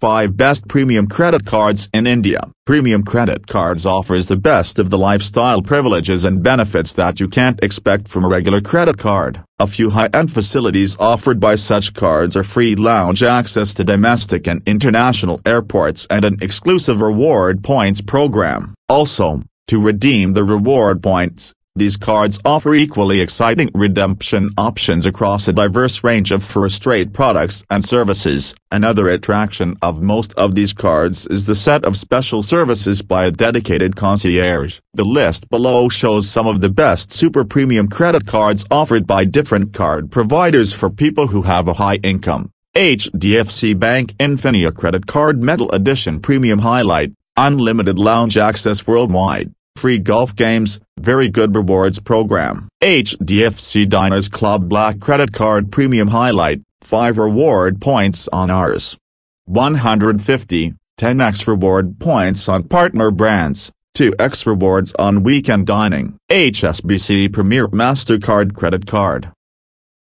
5 Best Premium Credit Cards in India Premium Credit Cards offers the best of the lifestyle privileges and benefits that you can't expect from a regular credit card. A few high-end facilities offered by such cards are free lounge access to domestic and international airports and an exclusive reward points program. Also, to redeem the reward points, these cards offer equally exciting redemption options across a diverse range of first-rate products and services. Another attraction of most of these cards is the set of special services by a dedicated concierge. The list below shows some of the best super premium credit cards offered by different card providers for people who have a high income. HDFC Bank Infinia Credit Card Metal Edition Premium Highlight, Unlimited Lounge Access Worldwide free golf games, very good rewards program. HDFC Diners Club Black Credit Card Premium Highlight, 5 reward points on ours. 150, 10x reward points on partner brands, 2x rewards on weekend dining. HSBC Premier MasterCard Credit Card.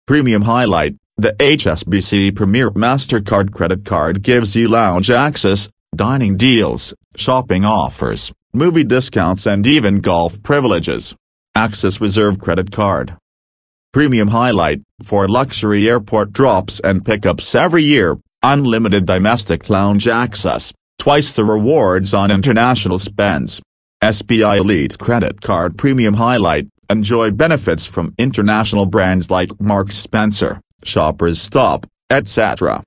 Premium Highlight, the HSBC Premier MasterCard Credit Card gives you lounge access, dining deals, shopping offers, movie discounts and even golf privileges. Axis Reserve Credit Card. Premium Highlight, for luxury airport drops and pickups every year, unlimited domestic lounge access, twice the rewards on international spends. SBI Elite Credit Card Premium Highlight, enjoy benefits from international brands like Marks Spencer, Shoppers Stop, etc.